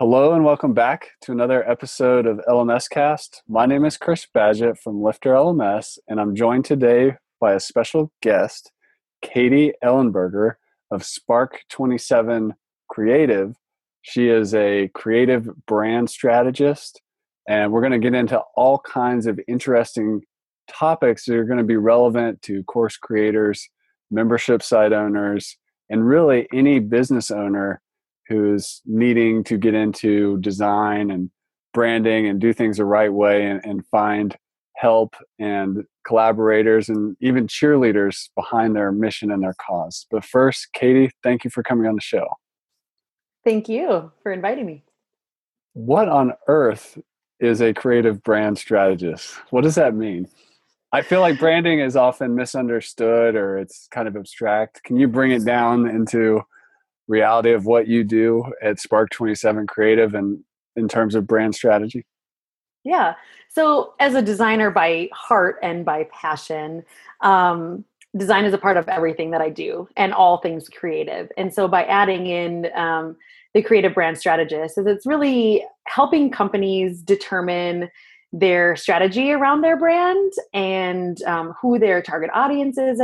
Hello and welcome back to another episode of LMS Cast. My name is Chris Badgett from Lifter LMS, and I'm joined today by a special guest, Katie Ellenberger of Spark 27 Creative. She is a creative brand strategist, and we're going to get into all kinds of interesting topics that are going to be relevant to course creators, membership site owners, and really any business owner who's needing to get into design and branding and do things the right way and, and find help and collaborators and even cheerleaders behind their mission and their cause. But first, Katie, thank you for coming on the show. Thank you for inviting me. What on earth is a creative brand strategist? What does that mean? I feel like branding is often misunderstood or it's kind of abstract. Can you bring it down into reality of what you do at Spark 27 Creative and in terms of brand strategy? Yeah. So, as a designer by heart and by passion, um, design is a part of everything that I do and all things creative. And so, by adding in um, the creative brand strategist, is it's really helping companies determine their strategy around their brand and um, who their target audiences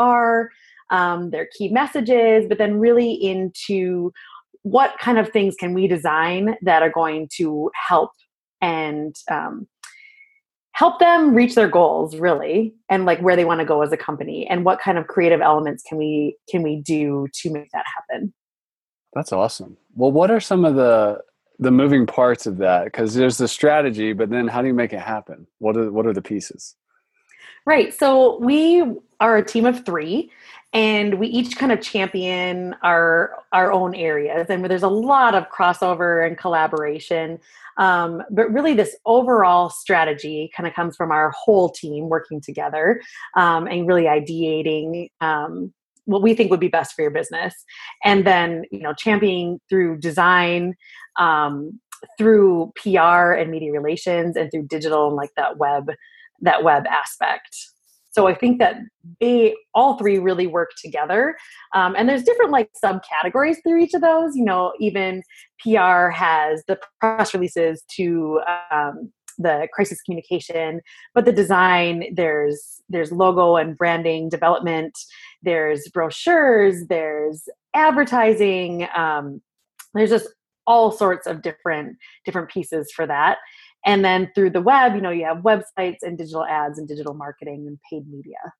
are, um, their key messages, but then really into what kind of things can we design that are going to help and um, help them reach their goals really and like where they want to go as a company and what kind of creative elements can we can we do to make that happen. That's awesome. Well what are some of the the moving parts of that? Because there's the strategy but then how do you make it happen? What are what are the pieces? Right so we are a team of three and we each kind of champion our our own areas. And there's a lot of crossover and collaboration um, but really this overall strategy kind of comes from our whole team working together um, and really ideating um, what we think would be best for your business. And then you know championing through design um, through pr and media relations and through digital and like that web that web aspect so I think that they all three really work together. Um, and there's different like subcategories through each of those. You know, even PR has the press releases to um, the crisis communication, but the design there's there's logo and branding development. There's brochures. There's advertising. Um, there's just all sorts of different different pieces for that and then through the web you know you have websites and digital ads and digital marketing and paid media.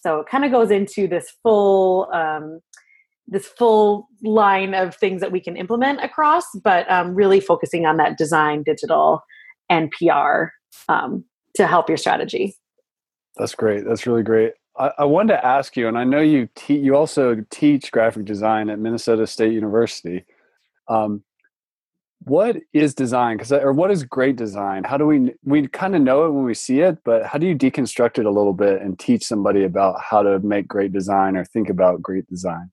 So it kind of goes into this full um, this full line of things that we can implement across but um, really focusing on that design digital and pr um, to help your strategy. That's great. That's really great. I, I wanted to ask you and i know you te- you also teach graphic design at minnesota state university. Um, what is design? Because or what is great design? How do we we kind of know it when we see it but how do you deconstruct it a little bit and teach somebody about how to make great design or think about great design?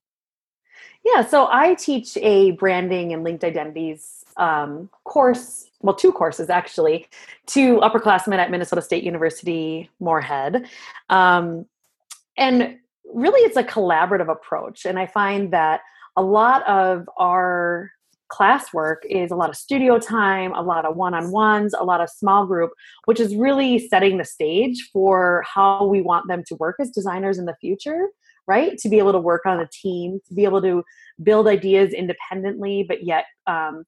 Yeah so i teach a branding and linked identities um, course well two courses actually to upperclassmen at minnesota state university moorhead. Um, and really it's a collaborative approach and i find that a lot of our classwork is a lot of studio time, a lot of one on ones, a lot of small group, which is really setting the stage for how we want them to work as designers in the future, right? To be able to work on a team, to be able to build ideas independently, but yet um,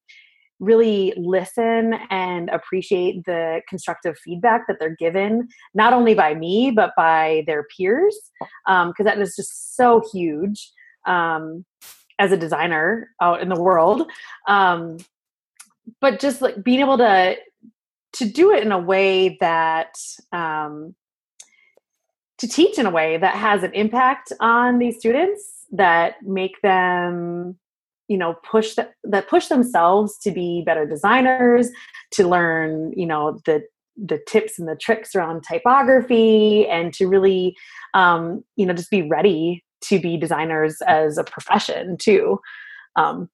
really listen and appreciate the constructive feedback that they're given, not only by me, but by their peers, because um, that is just so huge. Um, as a designer out in the world um, but just like being able to to do it in a way that um, to teach in a way that has an impact on these students that make them you know push that, that push themselves to be better designers to learn you know the the tips and the tricks around typography and to really um, you know just be ready to be designers as a profession too. Um,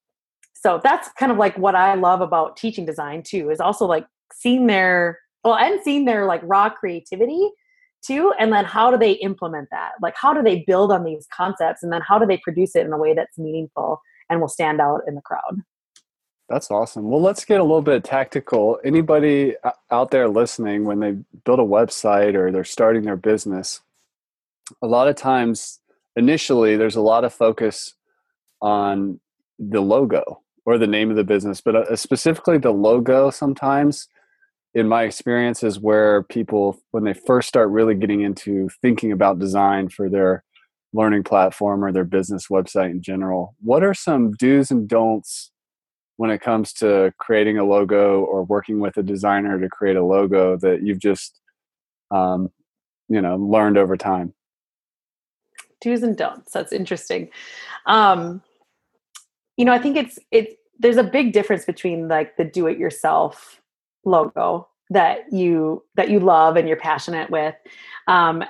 so that's kind of like what I love about teaching design too, is also like seeing their well and seeing their like raw creativity too and then how do they implement that like how do they build on these concepts and then how do they produce it in a way that's meaningful and will stand out in the crowd That's awesome. Well, let's get a little bit tactical. Anybody out there listening, when they build a website or they're starting their business, a lot of times initially there's a lot of focus on the logo or the name of the business, but uh, specifically the logo sometimes in my experience is where people when they first start really getting into thinking about design for their learning platform or their business website in general what are some do's and don'ts when it comes to creating a logo or working with a designer to create a logo that you've just um, you know learned over time do's and don'ts. That's interesting. Um, you know i think it's it. there's a big difference between like the do it yourself logo that you that you love and you're passionate with um,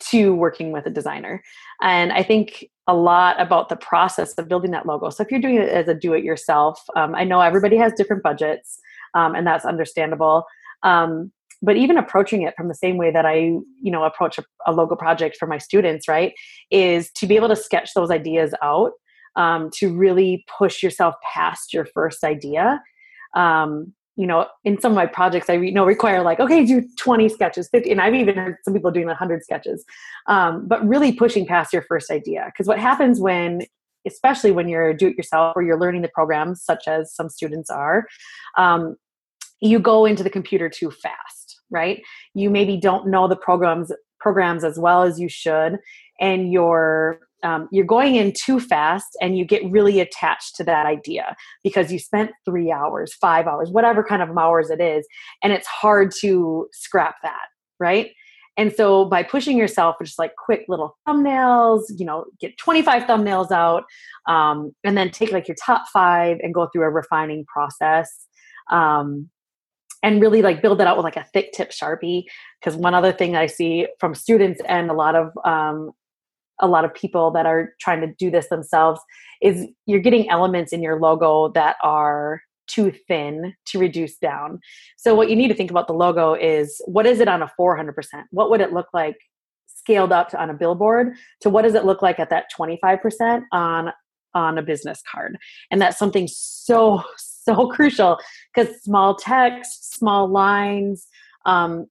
to working with a designer. And i think a lot about the process of building that logo. So if you're doing it as a do it yourself um, i know everybody has different budgets um, and that's understandable. Um, but even approaching it from the same way that i you know approach a, a, logo project for my students right is to be able to sketch those ideas out um, to really push yourself past your first idea um, you know, in some of my projects, I you know require like, okay, do 20 sketches, 50, and I've even heard some people doing 100 sketches. Um, but really pushing past your first idea, because what happens when, especially when you're do-it-yourself or you're learning the programs, such as some students are, um, you go into the computer too fast, right? You maybe don't know the programs programs as well as you should, and you're um, you're going in too fast and you get really attached to that idea because you spent three hours, five hours, whatever kind of hours it is, and it's hard to scrap that, right? And so by pushing yourself just like quick little thumbnails, you know, get 25 thumbnails out, um, and then take like your top five and go through a refining process. Um, and really like build that out with like a thick tip sharpie because one other thing i see from students and a lot of um, a lot of people that are trying to do this themselves is you're getting elements in your logo that are too thin to reduce down. So what you need to think about the logo is what is it on a 400%? What would it look like scaled up on a billboard to what does it look like at that 25% on on a business card? And that's something so so crucial because small text, small lines, um,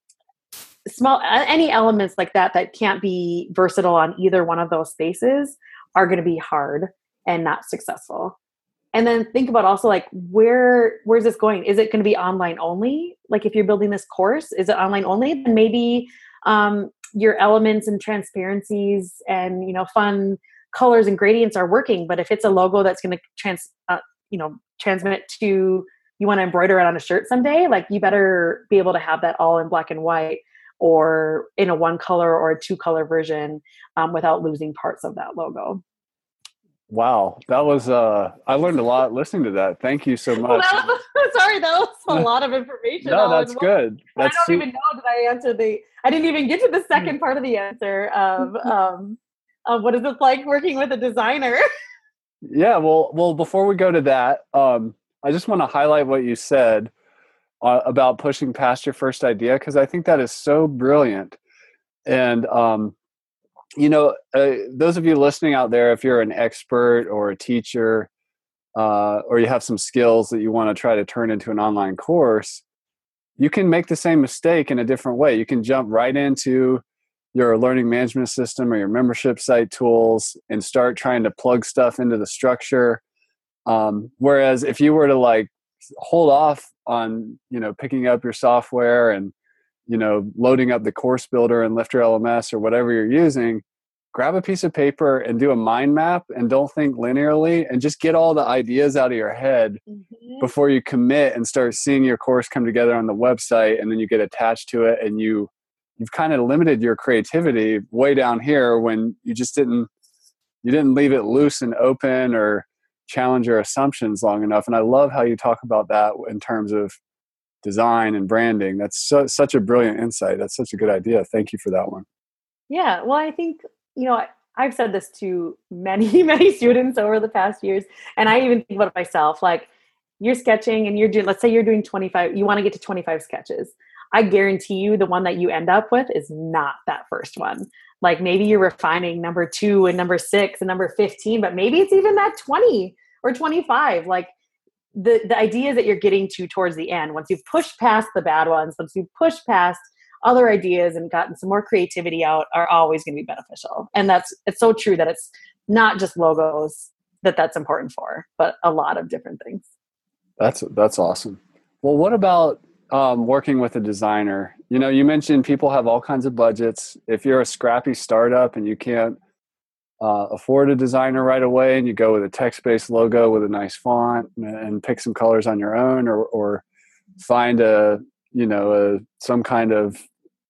small any elements like that that can't be versatile on either one of those spaces are going to be hard and not successful. And then think about also like where where's this going? Is it going to be online only? Like if you're building this course is it online only? Then maybe um, your elements and transparencies and you know fun colors and gradients are working but if it's a logo that's going to trans uh, you know transmit to you want to embroider it on a shirt someday like you better be able to have that all in black and white or in a one color or a two color version um, without losing parts of that logo. Wow, that was uh I learned a lot listening to that. Thank you so much. Well, was, sorry, that was a lot of information. no, that's good. That's I don't su- even know did I answer the I didn't even get to the second part of the answer of um of what is it like working with a designer? Yeah, well well before we go to that, um I just want to highlight what you said uh, about pushing past your first idea because I think that is so brilliant. And um, you know, uh, those of you listening out there, if you're an expert or a teacher, uh, or you have some skills that you want to try to turn into an online course, you can make the same mistake in a different way. You can jump right into your learning management system or your membership site tools and start trying to plug stuff into the structure. Um, whereas if you were to like hold off on you know picking up your software and you know loading up the course builder and lifter lms or whatever you're using grab a piece of paper and do a mind map and don't think linearly and just get all the ideas out of your head mm-hmm. before you commit and start seeing your course come together on the website and then you get attached to it and you you've kind of limited your creativity way down here when you just didn't you didn't leave it loose and open or challenge your assumptions long enough. And I love how you talk about that in terms of design and branding. That's so, such a brilliant insight. That's such a good idea. Thank you for that one. Yeah. Well, I think, you know, I've said this to many, many students over the past years. And I even think about myself. Like, you're sketching and you're doing, let's say you're doing 25, you want to get to 25 sketches. I guarantee you the one that you end up with is not that first one. Like maybe you're refining number two and number six and number 15, but maybe it's even that 20 or 25. Like the the ideas that you're getting to towards the end once you've pushed past the bad ones once you've pushed past other ideas and gotten some more creativity out are always going to be beneficial and that's it's so true that it's not just logos that that's important for but a lot of different things that's that's awesome well what about um, working with a designer. You know you mentioned people have all kinds of budgets. If you're a scrappy startup and you can't uh, afford a designer right away and you go with a text-based logo with a nice font and pick some colors on your own or, or find a you know a, some kind of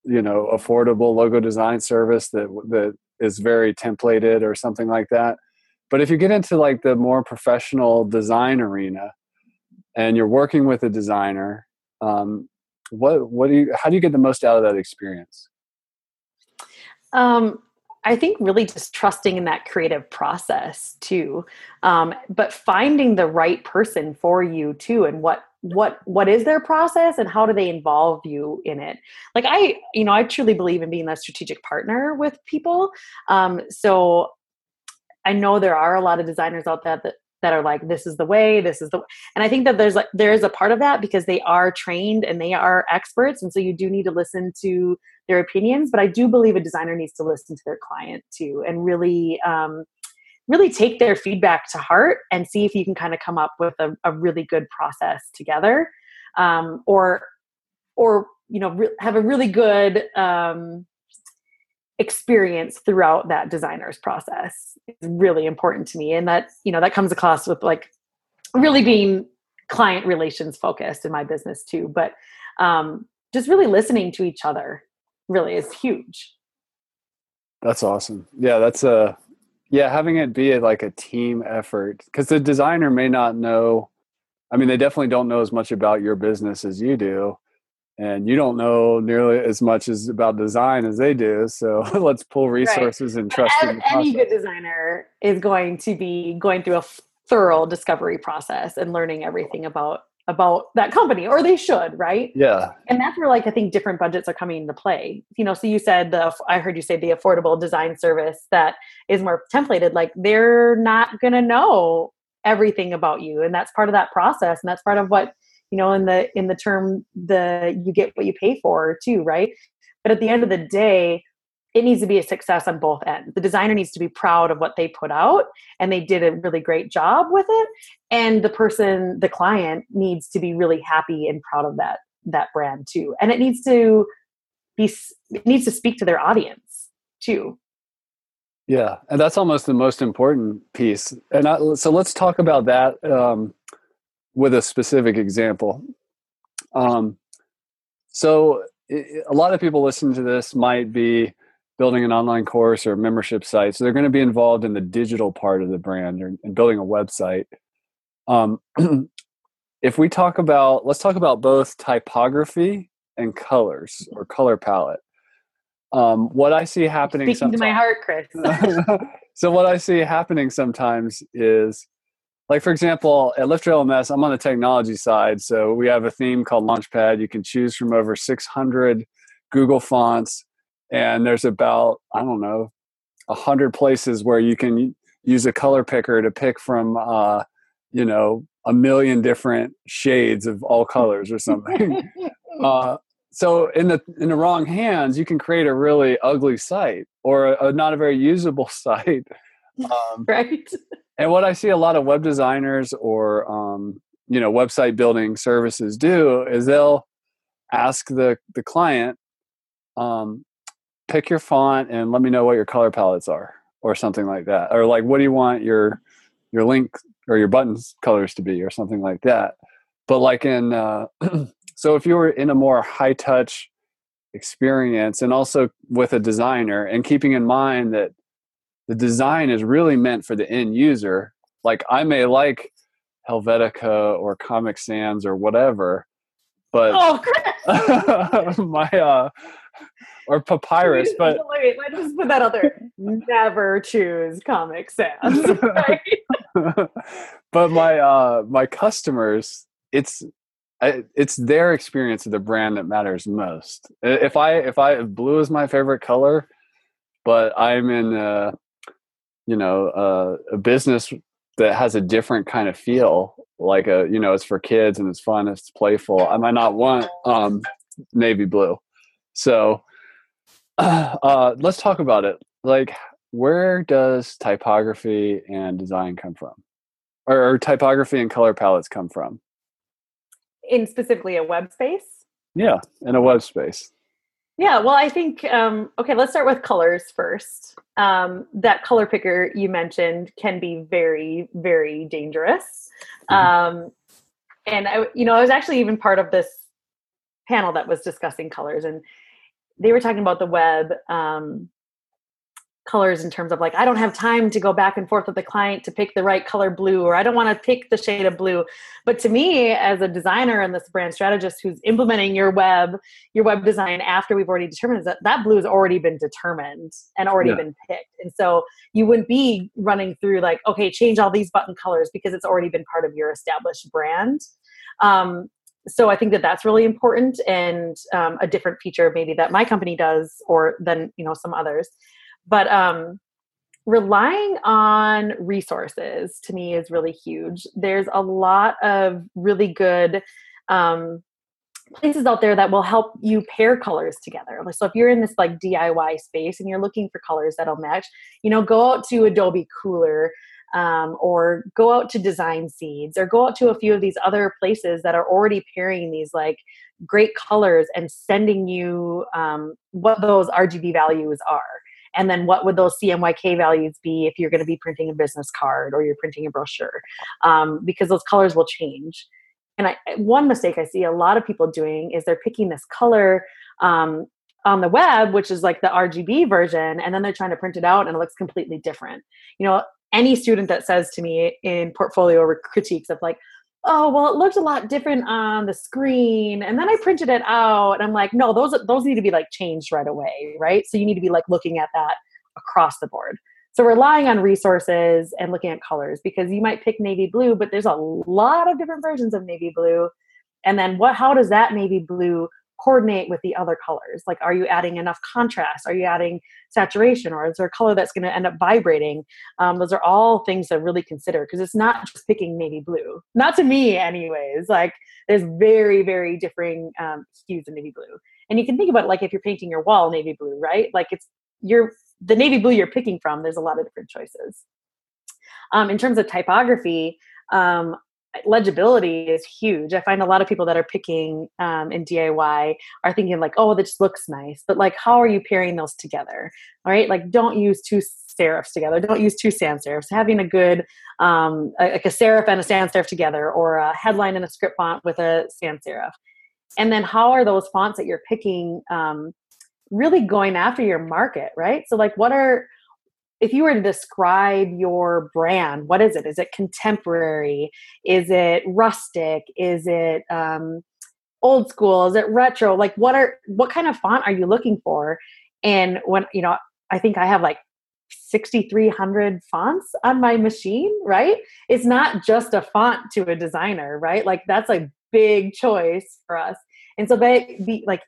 you know affordable logo design service that that is very templated or something like that. But if you get into like the more professional design arena and you're working with a designer um, what what do you how do you get the most out of that experience um, I think really just trusting in that creative process too, um, but finding the right person for you too, and what what what is their process and how do they involve you in it. Like I, you know, I truly believe in being that strategic partner with people. Um, so I know there are a lot of designers out there that that are like this is the way this is the and i think that there's like there is a part of that because they are trained and they are experts and so you do need to listen to their opinions but i do believe a designer needs to listen to their client too and really um, really take their feedback to heart and see if you can kind of come up with a, a really good process together um, or or you know re- have a really good um, experience throughout that designer's process is really important to me. And that you know that comes across with like really being client relations focused in my business too but um, just really listening to each other really is huge. That's awesome. Yeah that's a yeah having it be like a team effort because the designer may not know i mean they definitely don't know as much about your business as you do and you don't know nearly as much as about design as they do so let's pull resources right. and trust them. any good designer is going to be going through a thorough discovery process and learning everything about about that company or they should right yeah and that's where like i think different budgets are coming into play you know so you said the i heard you say the affordable design service that is more templated like they're not going to know everything about you and that's part of that process and that's part of what you know in the in the term the you get what you pay for too right? But at the end of the day it needs to be a success on both ends. The designer needs to be proud of what they put out and they did a really great job with it and the person the client needs to be really happy and proud of that that brand too. And it needs to be it needs to speak to their audience too. Yeah and that's almost the most important piece. And I, so let's talk about that um, with a specific example. Um, so, it, a lot of people listening to this might be building an online course or a membership site. So, they're going to be involved in the digital part of the brand and building a website. Um, if we talk about, let's talk about both typography and colors or color palette. Um, what I see happening speaking to my heart, Chris. so what I see happening sometimes is like for example at lifter lms i'm on the technology side so we have a theme called launchpad. You can choose from over 600 google fonts and there's about i don't know 100 places where you can use a color picker to pick from uh, you know a million different shades of all colors or something. Uh, so in the in the wrong hands you can create a really ugly site or a, a not a very usable site. Um, right and what I see a lot of web designers or um, you know website building services do is they'll ask the the client, um, pick your font and let me know what your color palettes are, or something like that, or like what do you want your your link or your buttons colors to be, or something like that. But like in uh, so if you were in a more high touch experience and also with a designer and keeping in mind that the design is really meant for the end user. Like I may like Helvetica or Comic Sans or whatever, but oh, my uh or papyrus, wait, but wait, let's just put that out there. Never choose Comic Sans. Right? but my uh my customers, it's it's their experience of the brand that matters most. If I if I if blue is my favorite color, but I'm in uh, you know uh, a business that has a different kind of feel like a you know it's for kids and it's fun it's playful i might not want um navy blue. So uh let's talk about it. Like where does typography and design come from? Or, or typography and color palettes come from? In specifically a web space? Yeah in a web space yeah, well, I think um, okay. Let's start with colors first. Um, that color picker you mentioned can be very, very dangerous. Mm-hmm. Um, and I, you know, I was actually even part of this panel that was discussing colors, and they were talking about the web um, colors in terms of like I don't have time to go back and forth with the client to pick the right color blue or I don't want to pick the shade of blue. But to me as a designer and this brand strategist who's implementing your web your web design after we've already determined that that blue has already been determined and already yeah. been picked. And so you wouldn't be running through like okay change all these button colors because it's already been part of your established brand. Um, so I think that that's really important and um, a different feature maybe that my company does or than you know some others but um, relying on resources to me is really huge. There's a lot of really good um, places out there that will help you pair colors together. So if you're in this like DIY space and you're looking for colors that'll match, you know, go out to Adobe Kuler um, or go out to Design Seeds or go out to a few of these other places that are already pairing these like great colors and sending you um, what those RGB values are and then what would those cmyk values be if you're going to be printing a business card or you're printing a brochure? Um, because those colors will change. And I, one mistake i see a lot of people doing is they're picking this color um, on the web which is like the rgb version and then they're trying to print it out and it looks completely different. You know any student that says to me in portfolio critiques of like oh well it looked a lot different on the screen and then i printed it out and i'm like no those those need to be like changed right away right? So you need to be like looking at that across the board. So relying on resources and looking at colors because you might pick navy blue but there's a lot of different versions of navy blue and then what how does that navy blue coordinate with the other colors? Like are you adding enough contrast? Are you adding saturation? Or is there a color that's going to end up vibrating? Um, those are all things to really consider because it's not just picking navy blue. Not to me anyways. Like there's very very differing um, hues of navy blue. And you can think about it like if you're painting your wall navy blue right? Like it's you're the navy blue you're picking from there's a lot of different choices. Um, in terms of typography um, legibility is huge. I find a lot of people that are picking um, in DIY are thinking like, oh, this looks nice, but like, how are you pairing those together? All right, like, don't use two serifs together. Don't use two sans serifs. Having a good um, like a serif and a sans serif together, or a headline and a script font with a sans serif. And then, how are those fonts that you're picking um, really going after your market? Right. So, like, what are if you were to describe your brand, what is it? Is it contemporary? Is it rustic? Is it um, old school? Is it retro? Like, what are what kind of font are you looking for? And when you know, I think I have like 6,300 fonts on my machine. Right? It's not just a font to a designer, right? Like that's a big choice for us. And so, be, be like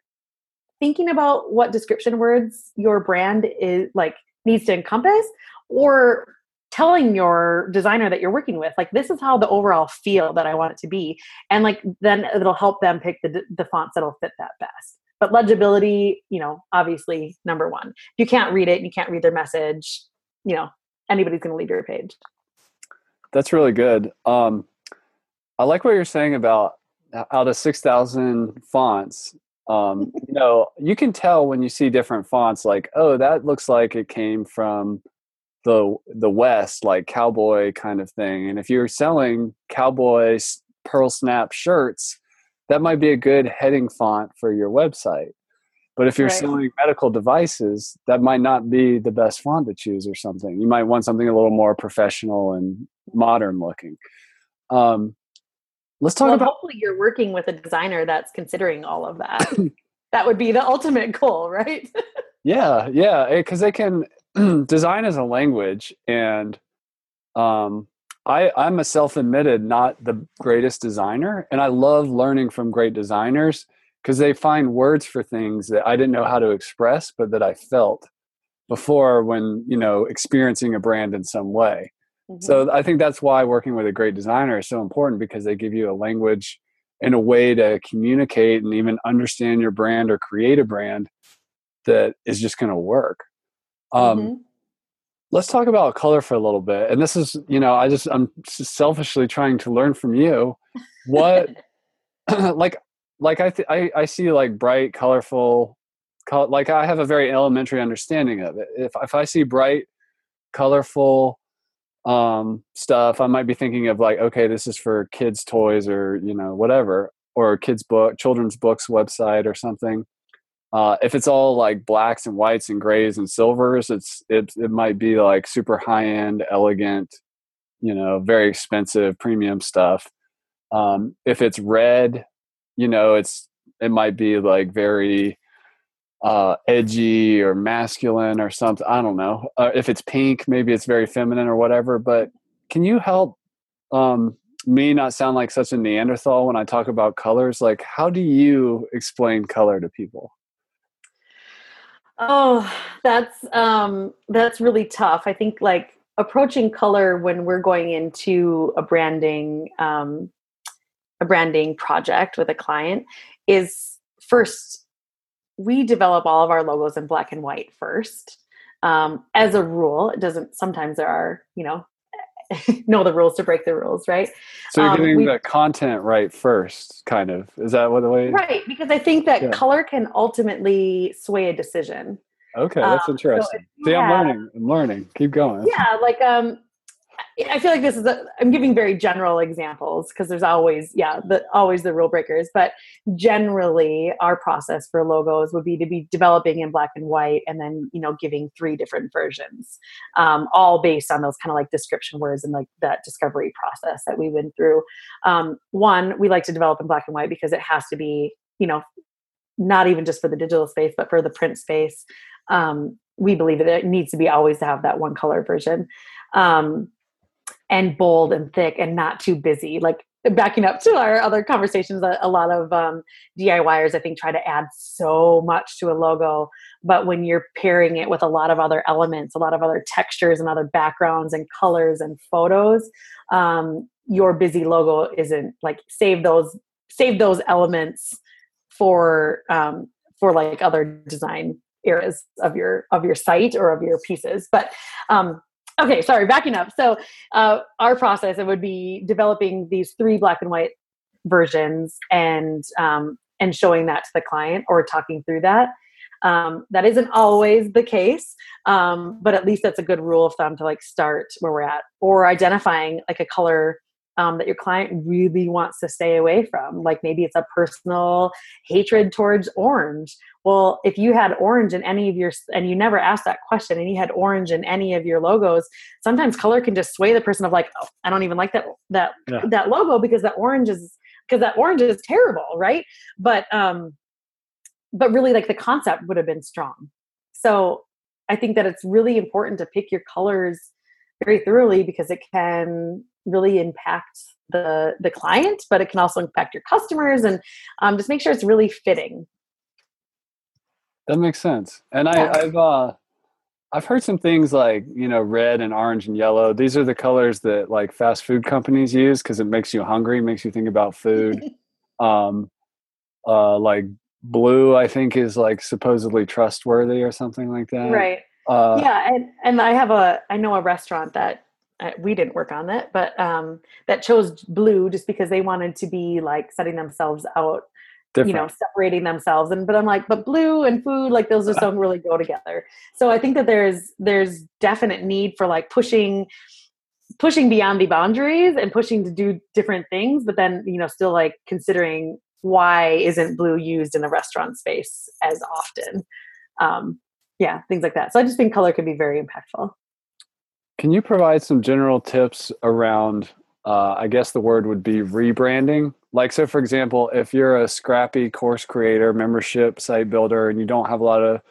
thinking about what description words your brand is like needs to encompass or telling your designer that you're working with like this is how the overall feel that i want it to be. And like then it'll help them pick the, the fonts that'll fit that best. But legibility you know obviously number one. You can't read it you can't read their message you know anybody's going to leave your page. That's really good. Um i like what you're saying about out of 6000 fonts um, you know, you can tell when you see different fonts, like, oh, that looks like it came from the the West, like cowboy kind of thing. And if you're selling cowboy pearl snap shirts, that might be a good heading font for your website. But if you're right. selling medical devices, that might not be the best font to choose or something. You might want something a little more professional and modern looking. Um, Let's talk well, about. Hopefully, you're working with a designer that's considering all of that. that would be the ultimate goal, right? yeah, yeah, because they can design as a language, and um, I I'm a self-admitted not the greatest designer, and I love learning from great designers because they find words for things that I didn't know how to express, but that I felt before when you know experiencing a brand in some way. Mm-hmm. So I think that's why working with a great designer is so important because they give you a language and a way to communicate and even understand your brand or create a brand that is just going to work. Um, mm-hmm. Let's talk about color for a little bit. And this is, you know, I just I'm selfishly trying to learn from you. What, like, like I, th- I I see like bright, colorful, color, like I have a very elementary understanding of it. If if I see bright, colorful, um, stuff, I might be thinking of like, okay, this is for kids' toys or you know whatever, or kids' book, children's books website or something. Uh, if it's all like blacks and whites and grays and silvers, it's it it might be like super high end, elegant, you know, very expensive premium stuff. Um, if it's red, you know, it's it might be like very uh, edgy or masculine or something. I don't know. Uh, if it's pink, maybe it's very feminine or whatever. But can you help um, me not sound like such a Neanderthal when I talk about colors? Like, how do you explain color to people? Oh, that's um, that's really tough. I think like approaching color when we're going into a branding um, a branding project with a client is first we develop all of our logos in black and white first. Um, as a rule, it doesn't. Sometimes there are, you know, know the rules to break the rules, right? So you're getting um, the content right first, kind of. Is that what the way? Right, because I think that yeah. color can ultimately sway a decision. Okay, that's um, interesting. So See, I'm learning. I'm learning. Keep going. Yeah, like um, I feel like this is a, I'm giving very general examples because there's always yeah the always the rule breakers but generally our process for logos would be to be developing in black and white and then you know giving three different versions um, all based on those kind of like description words and like that discovery process that we went through. Um, one we like to develop in black and white because it has to be you know not even just for the digital space but for the print space. Um, we believe that it needs to be always to have that one color version. Um, and bold and thick and not too busy. Like backing up to our other conversations, a, a lot of um, DIYers, I think, try to add so much to a logo. But when you're pairing it with a lot of other elements, a lot of other textures and other backgrounds and colors and photos, um, your busy logo isn't like save those save those elements for um, for like other design areas of your of your site or of your pieces. But um, okay sorry backing up so uh, our process it would be developing these three black and white versions and um, and showing that to the client or talking through that um, that isn't always the case um, but at least that's a good rule of thumb to like start where we're at or identifying like a color um, that your client really wants to stay away from. Like maybe it's a personal hatred towards orange. Well, if you had orange in any of your, and you never asked that question, and you had orange in any of your logos, sometimes color can just sway the person of like, oh, I don't even like that that yeah. that logo because that orange is because that orange is terrible, right? But um, but really, like the concept would have been strong. So I think that it's really important to pick your colors very thoroughly because it can really impact the the client, but it can also impact your customers, and um, just make sure it's really fitting. That makes sense. And yeah. I, I've uh, I've heard some things like you know red and orange and yellow. These are the colors that like fast food companies use because it makes you hungry, makes you think about food. um, uh, like blue, I think is like supposedly trustworthy or something like that. Right. Uh, yeah, and and I have a I know a restaurant that uh, we didn't work on that, but um, that chose blue just because they wanted to be like setting themselves out, Different. you know, separating themselves. And but I'm like, but blue and food, like those just don't really go together. So I think that there's there's definite need for like pushing pushing beyond the boundaries and pushing to do different things, but then you know still like considering why isn't blue used in the restaurant space as often. Um, yeah, things like that. So I just think color can be very impactful. Can you provide some general tips around, uh, I guess the word would be rebranding? Like, so for example, if you're a scrappy course creator, membership site builder, and you don't have a lot of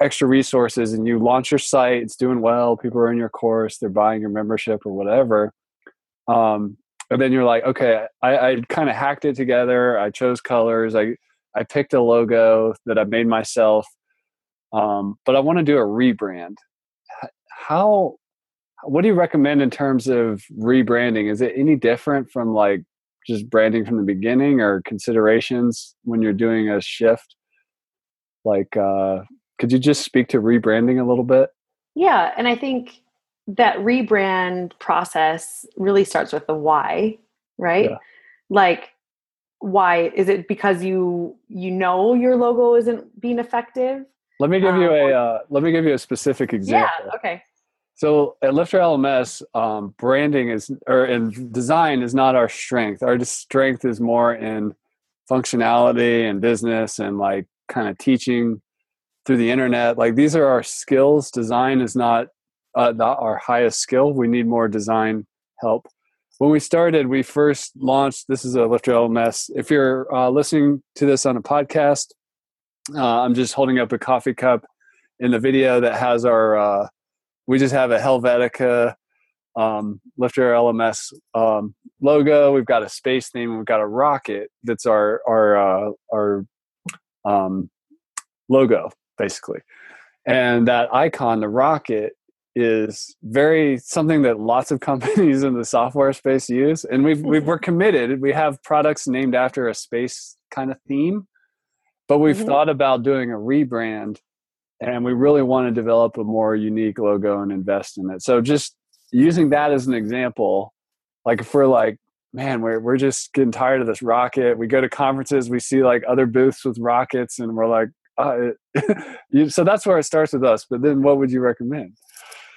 extra resources and you launch your site, it's doing well, people are in your course, they're buying your membership or whatever. Um, and then you're like, okay, I, I kind of hacked it together. I chose colors. I, I picked a logo that I made myself. Um, but I want to do a rebrand. How what do you recommend in terms of rebranding? Is it any different from like just branding from the beginning or considerations when you're doing a shift? Like, uh, could you just speak to rebranding a little bit? Yeah. And I think that rebrand process really starts with the why, right? Yeah. Like, why is it because you you know your logo isn't being effective let me give you um, a uh, let me give you a specific example yeah okay so at Lifter LMS, um, branding is or in design is not our strength. Our strength is more in functionality and business and like kind of teaching through the internet. Like these are our skills. Design is not uh, not our highest skill. We need more design help. When we started, we first launched. This is a Lifter LMS. If you're uh, listening to this on a podcast, uh, I'm just holding up a coffee cup in the video that has our uh, we just have a Helvetica um, Lifter LMS um, logo. We've got a space theme. We've got a rocket that's our our uh, our um, logo basically, and that icon, the rocket, is very something that lots of companies in the software space use. And we've, we've we're committed. We have products named after a space kind of theme, but we've mm-hmm. thought about doing a rebrand and we really want to develop a more unique logo and invest in it. So just using that as an example, like if we're like, man, we're we're just getting tired of this rocket. We go to conferences, we see like other booths with rockets, and we're like, uh, so that's where it starts with us. But then, what would you recommend?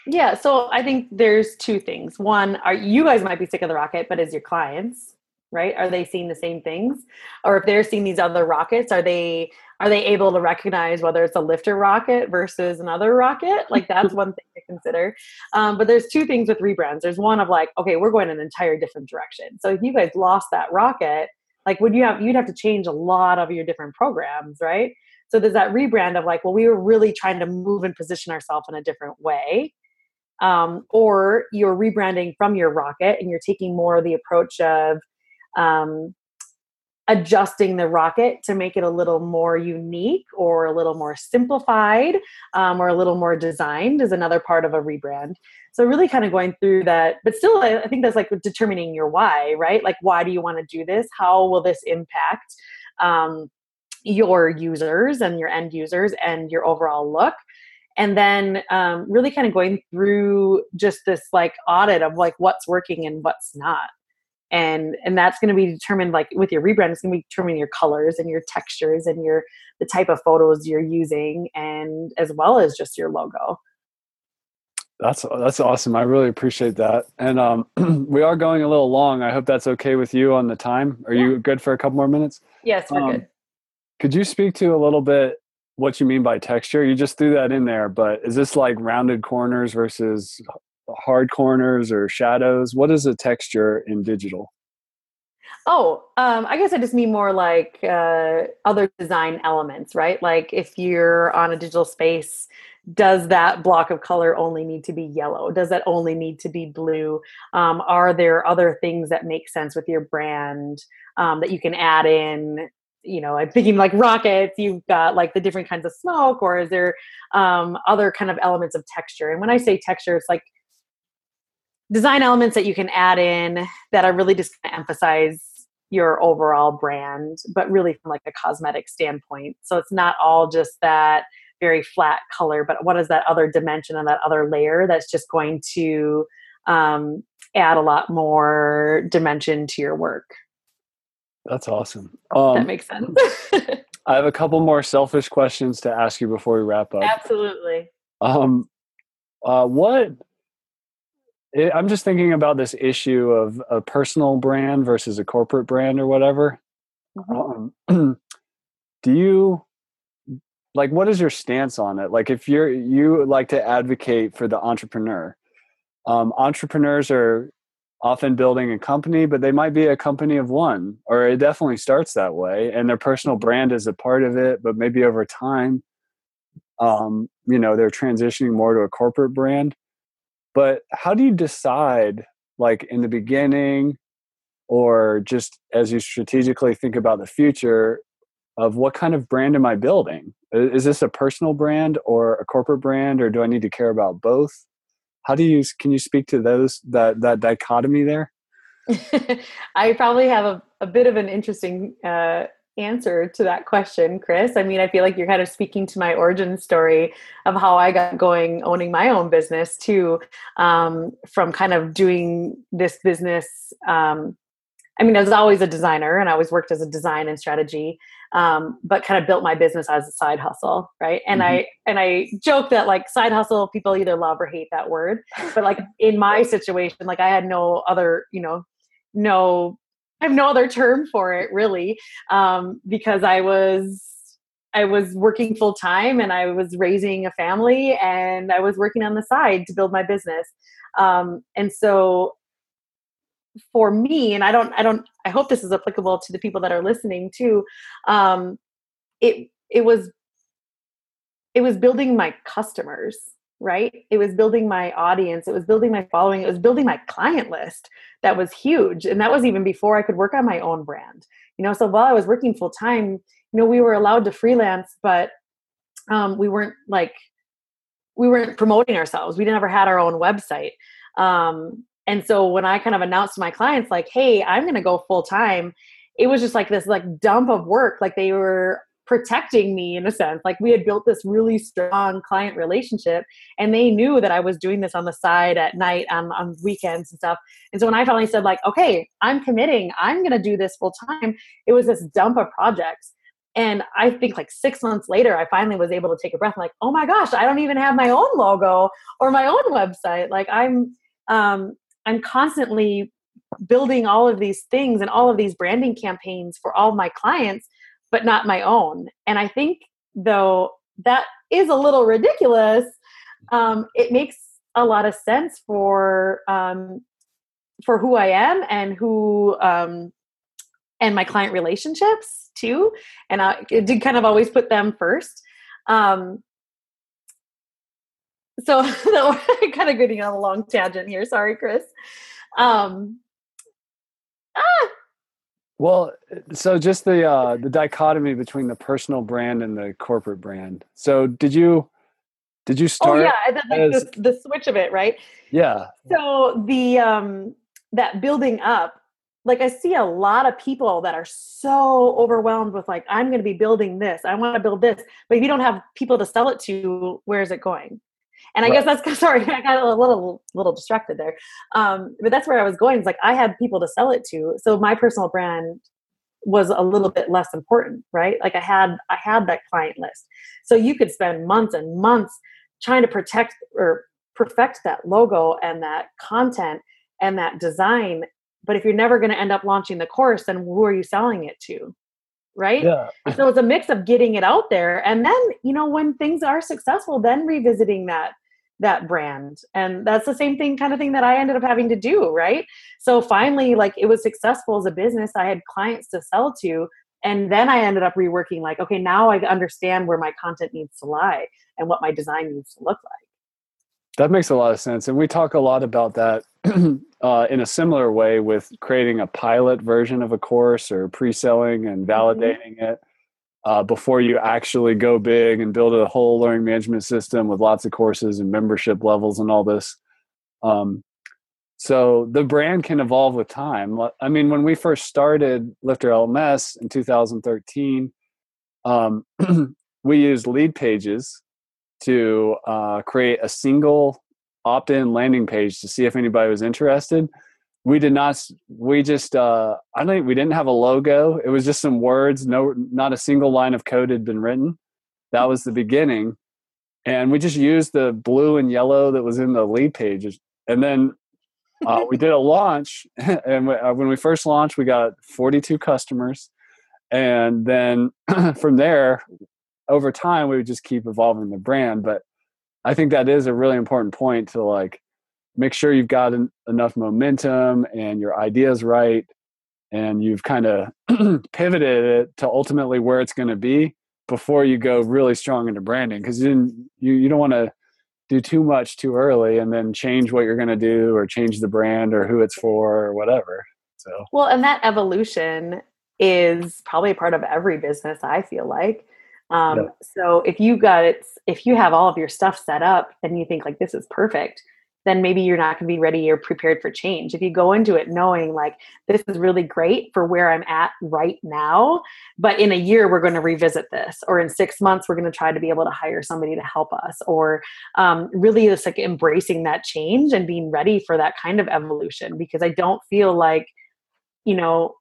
Yeah, so I think there's two things. One, are you guys might be sick of the rocket, but is your clients, right? Are they seeing the same things? Or if they're seeing these other rockets, are they are they able to recognize whether it's a lifter rocket versus another rocket? Like that's one thing to consider. Um, but there's two things with rebrands. There's one of like, okay, we're going an entire different direction. So if you guys lost that rocket, like would you have you'd have to change a lot of your different programs, right? So there's that rebrand of like, well, we were really trying to move and position ourselves in a different way. Um, or you're rebranding from your rocket and you're taking more the approach of um, adjusting the rocket to make it a little more unique or a little more simplified um, or a little more designed is another part of a rebrand. So really kind of going through that but still i think that's like determining your why right? Like why do you want to do this? How will this impact um, your users and your end users and your overall look? And then um, really kind of going through just this like audit of like what's working and what's not and and that's going to be determined like with your rebrand it's going to be determining your colors and your textures and your the type of photos you're using and as well as just your logo. That's that's awesome i really appreciate that and um, we are going a little long i hope that's okay with you on the time are yeah. you good for a couple more minutes? Yes we're um, good. could you speak to a little bit what you mean by texture? You just threw that in there but is this like rounded corners versus hard corners or shadows? What is a texture in digital? Oh, um, I guess I just mean more like uh, other design elements, right? Like if you're on a digital space, does that block of color only need to be yellow? Does that only need to be blue? Um, are there other things that make sense with your brand um, that you can add in? You know, I'm thinking like rockets. You've got like the different kinds of smoke, or is there um, other kind of elements of texture? And when I say texture, it's like design elements that you can add in that are really just going to emphasize your overall brand, but really from like a cosmetic standpoint. So it's not all just that very flat color, but what is that other dimension and that other layer that's just going to um, add a lot more dimension to your work. That's awesome. Um, that makes sense. I have a couple more selfish questions to ask you before we wrap up. Absolutely. Um, uh, what it, I'm just thinking about this issue of a personal brand versus a corporate brand or whatever. Mm-hmm. Um, do you like what is your stance on it? Like if you're you like to advocate for the entrepreneur. Um, entrepreneurs are often building a company, but they might be a company of one, or it definitely starts that way, and their personal brand is a part of it. But maybe over time, um, you know, they're transitioning more to a corporate brand. But how do you decide, like in the beginning, or just as you strategically think about the future, of what kind of brand am I building? Is this a personal brand or a corporate brand, or do I need to care about both? how do you can you speak to those that that dichotomy there i probably have a, a bit of an interesting uh, answer to that question chris i mean i feel like you're kind of speaking to my origin story of how i got going owning my own business too um, from kind of doing this business um, i mean i was always a designer and i always worked as a design and strategy um, but kind of built my business as a side hustle right and mm-hmm. i and i joke that like side hustle people either love or hate that word but like in my situation like i had no other you know no i have no other term for it really um, because i was I was working full time and I was raising a family and I was working on the side to build my business. Um, and so for me and i don't i don't i hope this is applicable to the people that are listening too um it it was it was building my customers right it was building my audience it was building my following it was building my client list that was huge and that was even before i could work on my own brand you know so while i was working full time you know we were allowed to freelance but um we weren't like we weren't promoting ourselves we never had our own website um and so when I kind of announced to my clients, like, hey, I'm going to go full time, it was just like this like dump of work. Like they were protecting me in a sense. Like we had built this really strong client relationship and they knew that I was doing this on the side at night on, on weekends and stuff. And so when I finally said like, okay, I'm committing, I'm going to do this full time, it was this dump of projects. And I think like six months later, I finally was able to take a breath. I'm like, oh my gosh, I don't even have my own logo or my own website. Like I'm, um, I'm constantly building all of these things and all of these branding campaigns for all my clients, but not my own. And I think, though, that is a little ridiculous. Um, it makes a lot of sense for um, for who I am and who um, and my client relationships too. And I did kind of always put them first. Um, so kind of getting on a long tangent here. Sorry, Chris. Um, ah. Well, so just the uh, the dichotomy between the personal brand and the corporate brand. So did you did you oh, start? Oh yeah, the, as, the, the switch of it, right? Yeah. So the um that building up like I see a lot of people that are so overwhelmed with like I'm going to be building this. I want to build this. But if you don't have people to sell it to, where is it going? And I right. guess that's sorry, I got a little little distracted there. Um, but that's where I was going. It's like I had people to sell it to, so my personal brand was a little bit less important, right? Like I had I had that client list, so you could spend months and months trying to protect or perfect that logo and that content and that design. But if you're never going to end up launching the course, then who are you selling it to? right yeah. so it's a mix of getting it out there and then you know when things are successful then revisiting that that brand and that's the same thing kind of thing that i ended up having to do right so finally like it was successful as a business i had clients to sell to and then i ended up reworking like okay now i understand where my content needs to lie and what my design needs to look like that makes a lot of sense and we talk a lot about that uh, in a similar way with creating a pilot version of a course or pre-selling and mm-hmm. validating mm-hmm. it uh, before you actually go big and build a whole learning management system with lots of courses and membership levels and all this. Um, so the brand can evolve with time. I mean, when we first started LifterLMS in 2013, um, we used Leadpages to uh, create a single opt-in landing page to see if anybody was interested we did not we just uh i don't we didn't have a logo. It was just some words. No not a single line of code had been written. That was the beginning. And we just used the blue and yellow that was in the Leadpages. And then uh, we did a launch. And uh, when we first launched we got 42 customers. And then from there over time we would just keep evolving the brand. But i think that is a really important point to like make sure you've got enough momentum and your ideas right and you've kind of pivoted it to ultimately where it's going to be before you go really strong into branding because you, you you don't want to do too much too early and then change what you're going to do or change the brand or who it's for or whatever so. Well and that evolution is probably part of every business i feel like. Um, so if you got it if you have all of your stuff set up and you think like this is perfect then maybe you're not going to be ready or prepared for change. If you go into it knowing like this is really great for where I'm at right now, but in a year we're going to revisit this, or in six months we're going to try to be able to hire somebody to help us, or um, really just like embracing that change and being ready for that kind of evolution. Because I don't feel like, you know,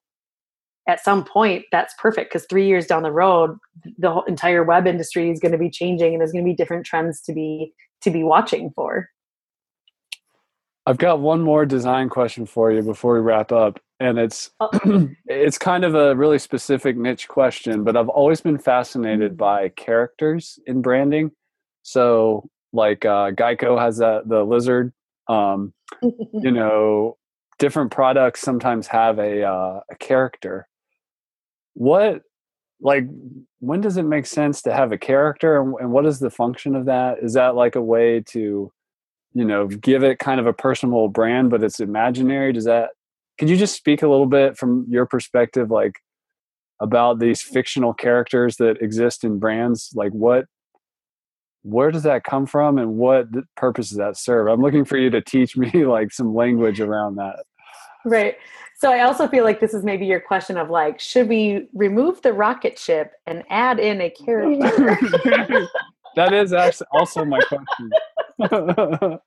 at some point that's perfect because three years down the road the entire web industry is going to be changing and there's going to be different trends to be to be watching for I've got one more design question for you before we wrap up, and it's oh. it's kind of a really specific niche question, but I've always been fascinated mm. by characters in branding. So, like uh, Geico has that the lizard. Um, you know, different products sometimes have a uh, a character. What like when does it make sense to have a character, and, and what is the function of that? Is that like a way to you know give it kind of a personal brand but it's imaginary? Does that could you just speak a little bit from your perspective like about these mm. fictional characters that exist in brands? Like what where does that come from and what purpose does that serve? I'm looking for you to teach me like some language around that. Right. So i also feel like this is maybe your question of like should we remove the rocket ship and add in a character that is actually also my question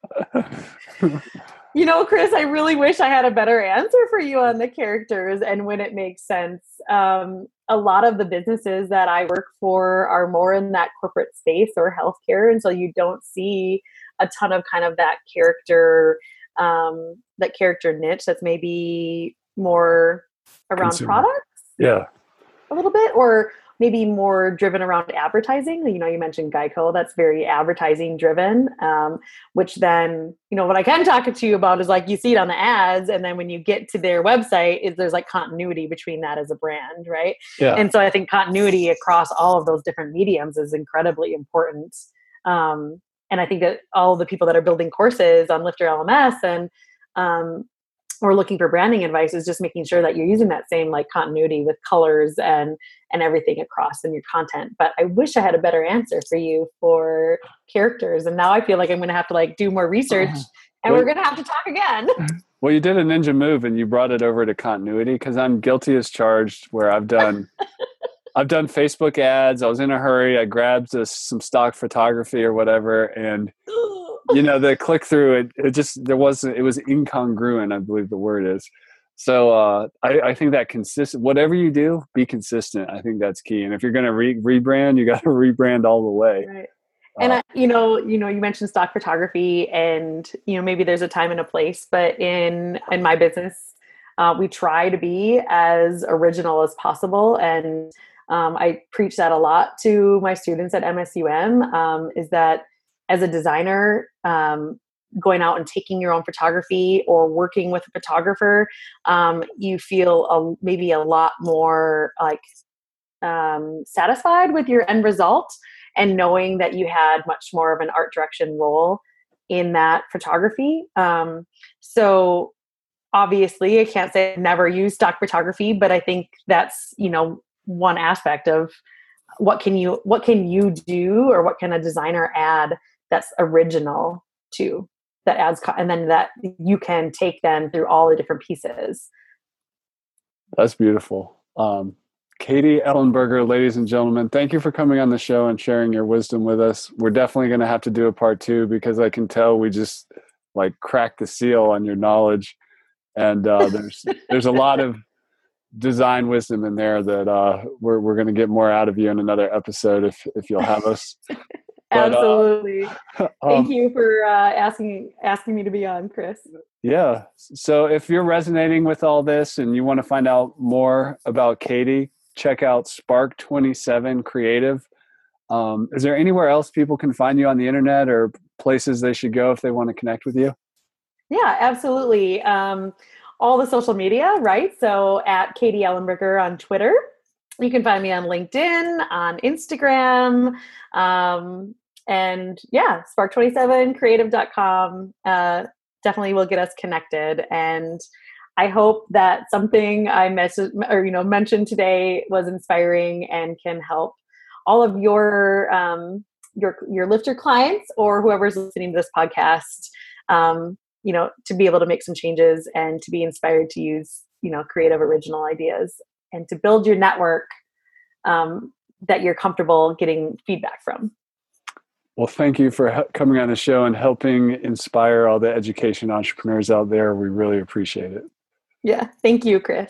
you know, Chris, I really wish I had a better answer for you on the characters and when it makes sense. Um, a lot of the businesses that I work for are more in that corporate space or healthcare, and so you don't see a ton of kind of that character, um, that character niche that's maybe more around Consumer. products. Yeah, a little bit, or maybe more driven around advertising. You know, you mentioned Geico, that's very advertising driven, um, which then, you know, what I can talk to you about is like you see it on the ads, and then when you get to their website, is there's like continuity between that as a brand, right? Yeah. And so I think continuity across all of those different mediums is incredibly important. Um, and I think that all the people that are building courses on LifterLMS and um, or looking for branding advice is just making sure that you're using that same like continuity with colors and and everything across in your content but i wish i had a better answer for you for characters and now i feel like i'm going to have to like do more research uh-huh. and well, we're going to have to talk again well you did a ninja move and you brought it over to continuity because i'm guilty as charged where i've done i've done facebook ads i was in a hurry i grabbed a, some stock photography or whatever and you know the click through it, it just there wasn't it was incongruent i believe the word is. So uh, I, I, think that consistent whatever you do be consistent i think that's key. And if you're going to re- rebrand you got to rebrand all the way. Right. and uh, I, you know you know you mentioned stock photography and you know maybe there's a time and a place but in in my business uh, we try to be as original as possible. And um, i preach that a lot to my students at msum um, is that as a designer um, going out and taking your own photography or working with a photographer um, you feel a, maybe a lot more like um, satisfied with your end result and knowing that you had much more of an art direction role in that photography. Um, so obviously i can't say I've never use stock photography but i think that's you know one aspect of what can you what can you do or what can a designer add that's original too that adds and then that you can take them through all the different pieces. That's beautiful. Um, katie ellenberger ladies and gentlemen thank you for coming on the show and sharing your wisdom with us. We're definitely going to have to do a part two because i can tell we just like cracked the seal on your knowledge. And uh, there's there's a lot of design wisdom in there that uh, we're we're going to get more out of you in another episode if if you'll have us But, uh, Absolutely. Uh, Thank um, you for uh, asking asking me to be on, Chris. Yeah. So if you're resonating with all this and you want to find out more about Katie, check out Spark Twenty Seven Creative. Um, is there anywhere else people can find you on the internet or places they should go if they want to connect with you? Yeah, absolutely. Um, all the social media, right? So at Katie Ellenberger on Twitter. You can find me on LinkedIn, on Instagram, um, and yeah spark27creative.com uh, definitely will get us connected and i hope that something i message or you know mentioned today was inspiring and can help all of your um, your your lifter clients or whoever's listening to this podcast um, you know, to be able to make some changes and to be inspired to use, you know, creative, original ideas and to build your network um, that you're comfortable getting feedback from. Well, thank you for coming on the show and helping inspire all the education entrepreneurs out there. We really appreciate it. Yeah, thank you, Chris.